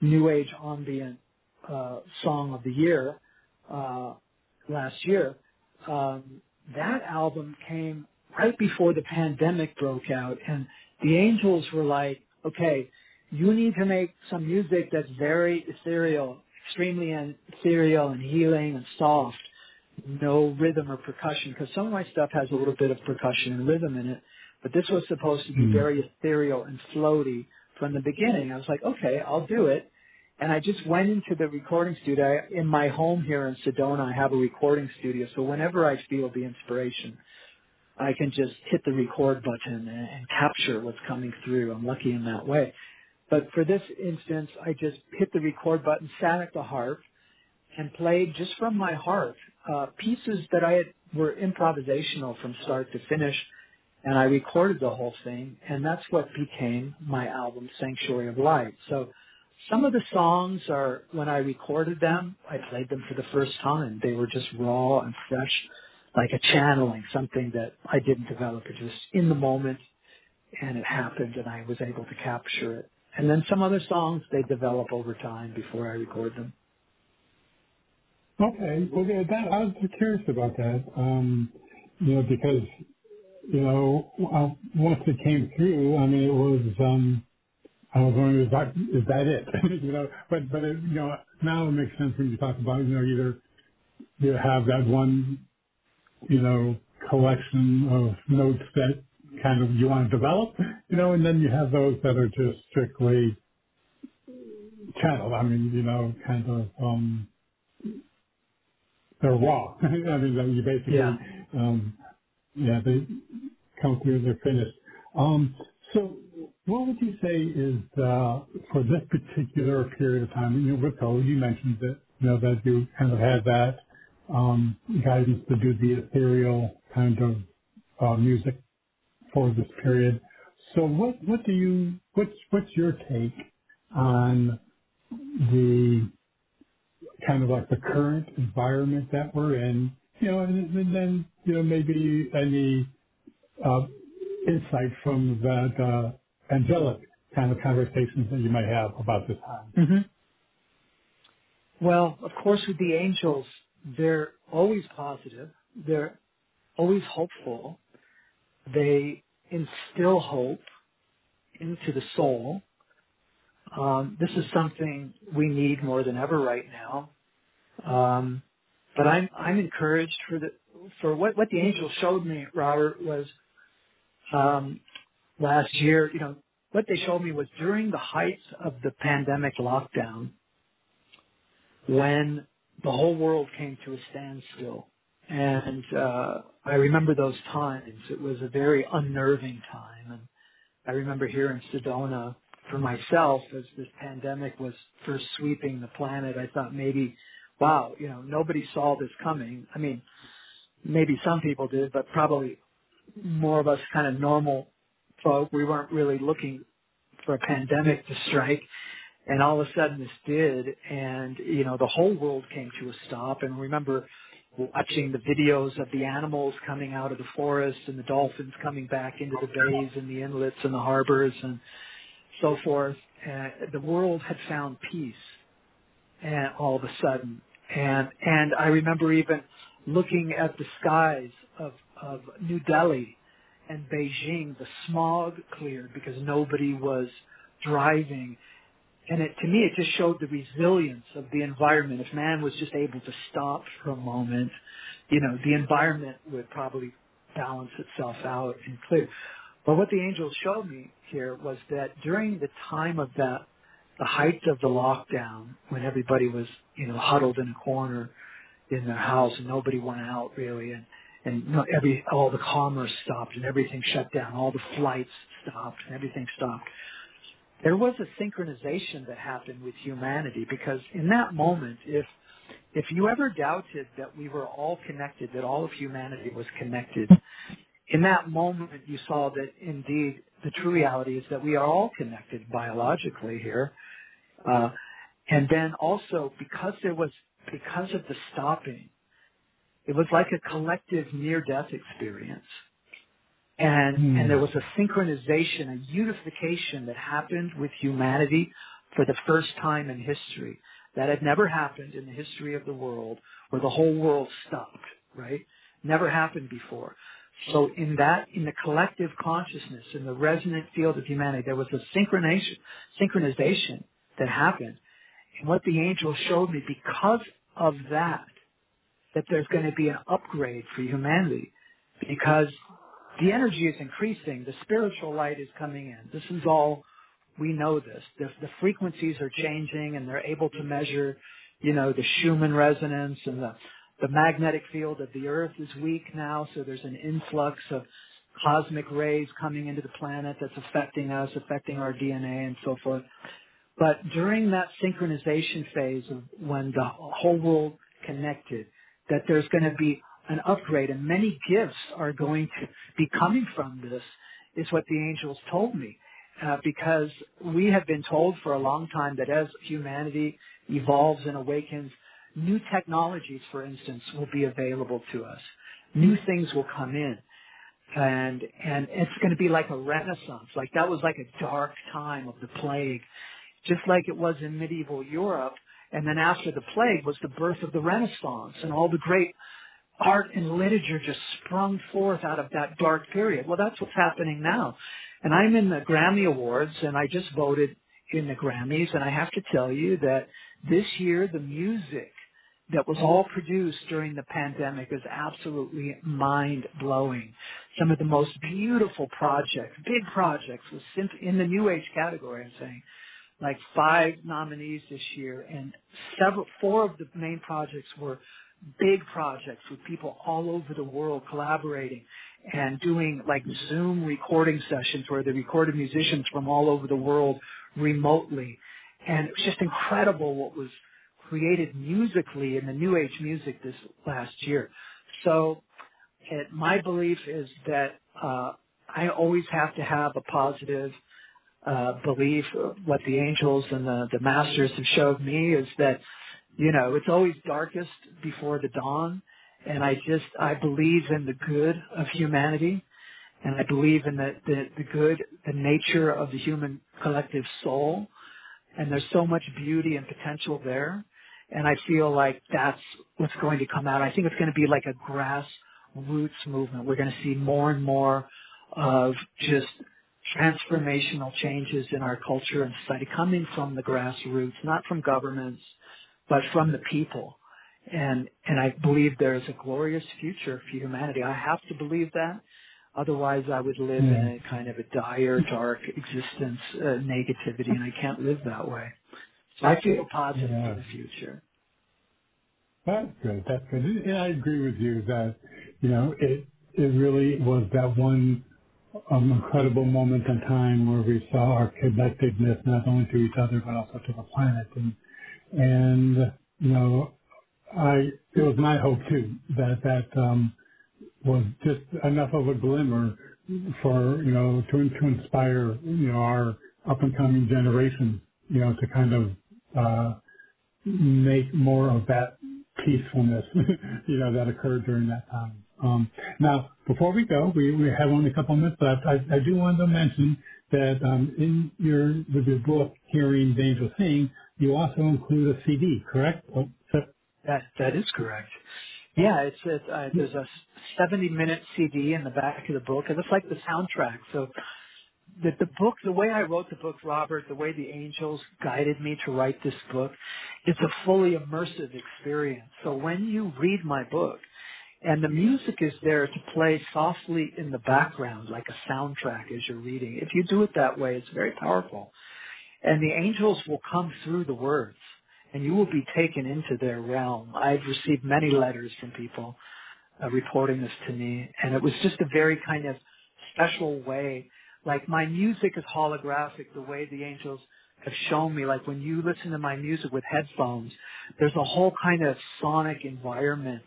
New Age Ambient uh, Song of the Year uh, last year. Um, that album came right before the pandemic broke out, and the Angels were like, "Okay, you need to make some music that's very ethereal, extremely ethereal and healing and soft, no rhythm or percussion, because some of my stuff has a little bit of percussion and rhythm in it, but this was supposed to be Mm. very ethereal and floaty from the beginning. I was like, okay, I'll do it. And I just went into the recording studio. In my home here in Sedona, I have a recording studio. So whenever I feel the inspiration, I can just hit the record button and, capture what's coming through. I'm lucky in that way. But for this instance, I just hit the record button, sat at the harp, and played just from my heart uh, pieces that I had were improvisational from start to finish, and I recorded the whole thing, and that's what became my album, Sanctuary of Light. So some of the songs are when I recorded them, I played them for the first time. They were just raw and fresh, like a channeling, something that I didn't develop. It was in the moment, and it happened, and I was able to capture it. And then some other songs they develop over time before I record them. Okay. Well, yeah, that, I was curious about that. Um, you know, because you know, uh, once it came through, I mean, it was. Um, I was wondering, is that is that it? you know, but but it, you know, now it makes sense when you talk about you know either you have that one you know collection of notes that kind of you want to develop, you know, and then you have those that are just strictly channeled. I mean, you know, kind of um, they're raw. I mean, you basically Yeah. um, yeah, they come through, they're finished. Um, so what would you say is, uh, for this particular period of time, you know, with COVID, you mentioned that, you know, that you kind of had that, um, guidance to do the ethereal kind of, uh, music for this period. So what, what do you, what's, what's your take on the kind of like the current environment that we're in, you know, and, and then, you know, maybe any uh, insight from that uh, angelic kind of conversations that you might have about this time. hmm Well, of course, with the angels, they're always positive. They're always hopeful. They instill hope into the soul. Um, this is something we need more than ever right now. Um, but I'm I'm encouraged for the for what what the angel showed me, Robert, was um, last year. You know, what they showed me was during the heights of the pandemic lockdown, when the whole world came to a standstill. And uh, I remember those times. It was a very unnerving time. And I remember here in Sedona, for myself, as this pandemic was first sweeping the planet, I thought maybe, wow, you know, nobody saw this coming. I mean, maybe some people did, but probably more of us kind of normal folk, we weren't really looking for a pandemic to strike and all of a sudden this did and you know the whole world came to a stop. And remember watching the videos of the animals coming out of the forest and the dolphins coming back into the bays and the inlets and the harbors and so forth. And the world had found peace and all of a sudden. And and I remember even looking at the skies of of New Delhi and Beijing the smog cleared because nobody was driving and it, to me, it just showed the resilience of the environment. If man was just able to stop for a moment, you know, the environment would probably balance itself out and clear. But what the angels showed me here was that during the time of that, the height of the lockdown, when everybody was, you know, huddled in a corner in their house and nobody went out really, and and every all the commerce stopped and everything shut down, all the flights stopped and everything stopped there was a synchronization that happened with humanity because in that moment, if if you ever doubted that we were all connected, that all of humanity was connected, in that moment you saw that indeed the true reality is that we are all connected biologically here. Uh, and then also because there was because of the stopping, it was like a collective near death experience and Hmm. and there was a synchronization, a unification that happened with humanity for the first time in history. That had never happened in the history of the world, where the whole world stopped. Right? Never happened before. So in that, in the collective consciousness, in the resonant field of humanity, there was a synchronization, synchronization that happened. And what the angel showed me because of that, that there's going to be an upgrade for humanity because the energy is increasing. The spiritual light is coming in. This is all, we know this. The, the frequencies are changing and they're able to measure, you know, the Schumann resonance and the, the magnetic field of the earth is weak now. So there's an influx of cosmic rays coming into the planet that's affecting us, affecting our DNA and so forth. But during that synchronization phase of when the whole world connected, that there's going to be an upgrade and many gifts are going to be coming from this is what the angels told me. Uh, because we have been told for a long time that as humanity evolves and awakens, new technologies, for instance, will be available to us. New things will come in. And, and it's going to be like a renaissance. Like that was like a dark time of the plague. Just like it was in medieval Europe. And then after the plague was the birth of the Renaissance and all the great art and literature just sprung forth out of that dark period. Well, that's what's happening now. And I'm in the Grammy Awards and I just voted in the Grammys and I have to tell you that this year the music that was all produced during the pandemic is absolutely mind blowing. Some of the most beautiful projects, big projects was in the new age category, I'm saying, like five nominees this year and several, four of the main projects were big projects with people all over the world collaborating and doing like Zoom recording sessions where they recorded musicians from all over the world remotely. And it was just incredible what was created musically in the new age music this last year. So it, my belief is that uh, I always have to have a positive uh, belief. What the angels and the, the masters have showed me is that you know, it's always darkest before the dawn. And I just, I believe in the good of humanity. And I believe in the, the, the good, the nature of the human collective soul. And there's so much beauty and potential there. And I feel like that's what's going to come out. I think it's going to be like a grassroots movement. We're going to see more and more of just transformational changes in our culture and society coming from the grassroots, not from governments, but from the people. And, and I believe there is a glorious future for humanity. I have to believe that. Otherwise, I would live in a kind of a dire, dark existence, uh, negativity, and I can't live that way. So I feel positive yeah. for the future. That's good. That's good. And I agree with you that, you know, it, it really was that one um, incredible moment in time where we saw our connectedness not only to each other but also to the planet. And and you know, I it was my hope too that that um, was just enough of a glimmer for you know to to inspire you know our up and coming generation you know to kind of uh, make more of that peacefulness you know that occurred during that time. Um, now, before we go, we, we have only a couple minutes left. I, I do want to mention that um, in your with your book, Hearing Angels Sing, you also include a CD, correct? That that is correct. Yeah, it's a, uh, there's a 70 minute CD in the back of the book, and it's like the soundtrack. So the the book, the way I wrote the book, Robert, the way the angels guided me to write this book, it's a fully immersive experience. So when you read my book, and the music is there to play softly in the background like a soundtrack as you're reading. If you do it that way, it's very powerful. And the angels will come through the words and you will be taken into their realm. I've received many letters from people uh, reporting this to me and it was just a very kind of special way. Like my music is holographic the way the angels have shown me. Like when you listen to my music with headphones, there's a whole kind of sonic environment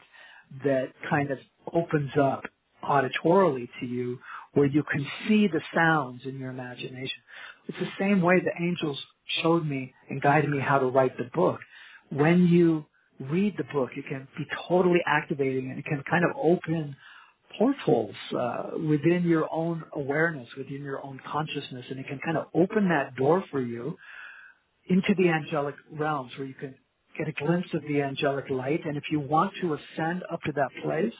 that kind of opens up auditorily to you where you can see the sounds in your imagination. It's the same way the angels showed me and guided me how to write the book. When you read the book, it can be totally activating and it can kind of open portals uh, within your own awareness, within your own consciousness, and it can kind of open that door for you into the angelic realms where you can get a glimpse of the angelic light. And if you want to ascend up to that place,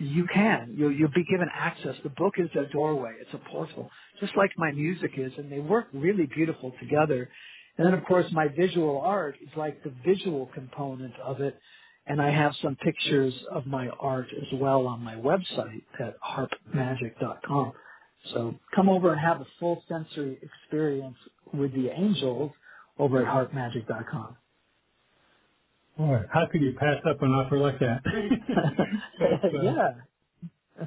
you can. You'll, you'll be given access. The book is a doorway. It's a portal, just like my music is, and they work really beautiful together. And then, of course, my visual art is like the visual component of it. And I have some pictures of my art as well on my website at harpmagic.com. So come over and have a full sensory experience with the angels over at harpmagic.com. Boy, how could you pass up an offer like that? uh, yeah.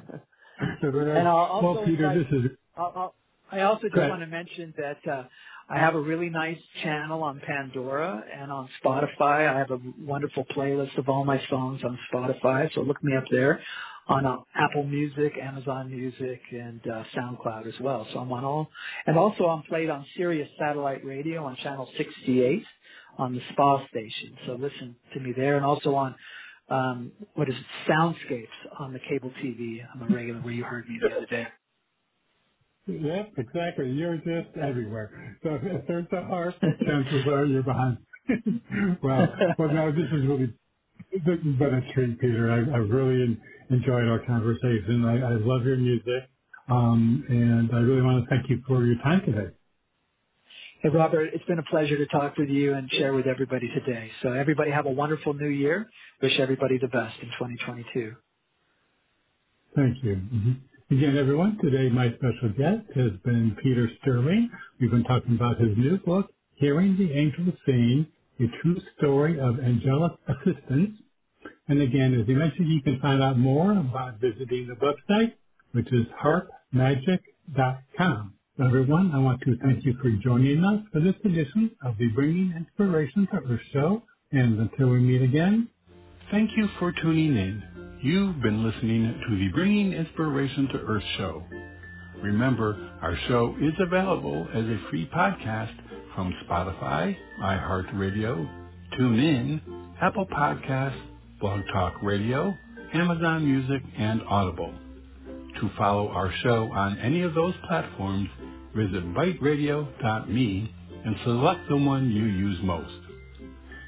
and I'll also well, Peter, this is. I'll, I'll, I also just want to mention that uh, I have a really nice channel on Pandora and on Spotify. I have a wonderful playlist of all my songs on Spotify, so look me up there on uh, Apple Music, Amazon Music, and uh, SoundCloud as well. So I'm on all, and also I'm played on Sirius Satellite Radio on channel 68 on the spa station. So listen to me there, and also on um, what is it, Soundscapes on the cable TV. I'm a regular where you heard me the other day. Yep, exactly. You're just everywhere. So if there's a harp, chances are you're behind. well, well, no, this is really this has been a treat, Peter. I, I really enjoyed our conversation. I, I love your music, um, and I really want to thank you for your time today. Hey, Robert, it's been a pleasure to talk with you and share with everybody today. So everybody have a wonderful new year. Wish everybody the best in 2022. Thank you. Mm-hmm. Again, everyone, today my special guest has been Peter Sterling. We've been talking about his new book, Hearing the Angels Sing, A True Story of Angelic Assistance. And again, as he mentioned, you can find out more about visiting the website, which is harpmagic.com. Everyone, I want to thank you for joining us for this edition of the Bringing Inspiration to Earth show. And until we meet again, thank you for tuning in. You've been listening to the Bringing Inspiration to Earth show. Remember, our show is available as a free podcast from Spotify, iHeartRadio, TuneIn, Apple Podcasts, Blog Talk Radio, Amazon Music, and Audible. To follow our show on any of those platforms, visit biteradio.me and select the one you use most.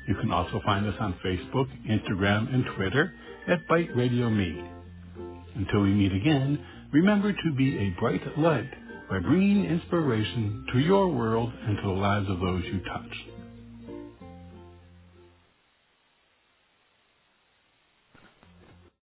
You can also find us on Facebook, Instagram, and Twitter at BITE Radio Me. Until we meet again, remember to be a bright light by bringing inspiration to your world and to the lives of those you touch.